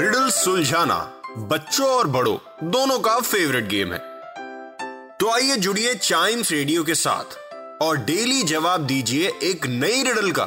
Riddle सुलझाना बच्चों और बड़ों, दोनों का फेवरेट गेम है। तो आइए जुड़िए चाइम्स रेडियो के साथ और डेली जवाब दीजिए एक नई रिडल का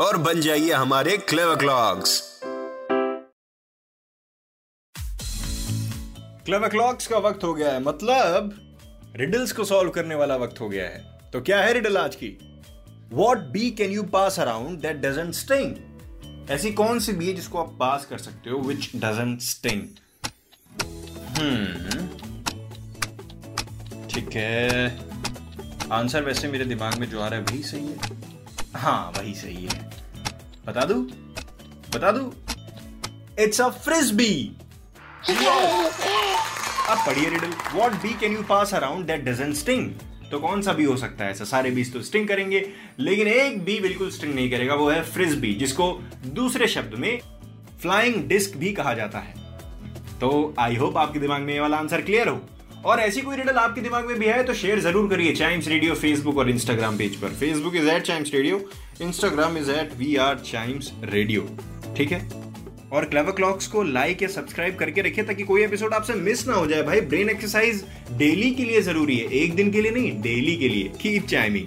और बन जाइए हमारे क्लेव क्लॉक्स क्लेव क्लॉक्स का वक्त हो गया है। मतलब रिडल्स को सॉल्व करने वाला वक्त हो गया है। तो क्या है रिडल आज की? What bee can you pass around that doesn't sting ऐसी कौन सी बी है जिसको आप पास कर सकते हो विच डजेंट स्टिंग ठीक है। आंसर वैसे मेरे दिमाग में जो आ रहा है वही सही है। हाँ वही सही है। बता दू? बता दू? इट्स अ फ्रिस्बी अब पढ़िए riddle what bee can you pass around that doesn't sting तो कौन सा भी हो सकता है ऐसा, सारे बीज तो स्टिंग करेंगे, लेकिन एक बी बिल्कुल स्टिंग नहीं करेगा, वो है फ्रिज बी जिसको दूसरे शब्द में फ्लाइंग डिस्क भी कहा जाता है। तो आई होप आपके दिमाग में ये वाला आंसर क्लियर हो। और ऐसी कोई रिडल आपके दिमाग में भी है तो शेयर ज़रूर करिए चाइम्स रेडियो फेसबुक और इंस्टाग्राम पेज पर। Facebook is at Chimes Radio Instagram is at we are Chimes Radio ठीक है? और क्लेवर क्लॉक्स को लाइक या सब्सक्राइब करके रखिए ताकि कोई एपिसोड आपसे मिस ना हो जाए। भाई ब्रेन एक्सरसाइज डेली के लिए ज़रूरी है। एक दिन के लिए नहीं डेली के लिए। Keep chiming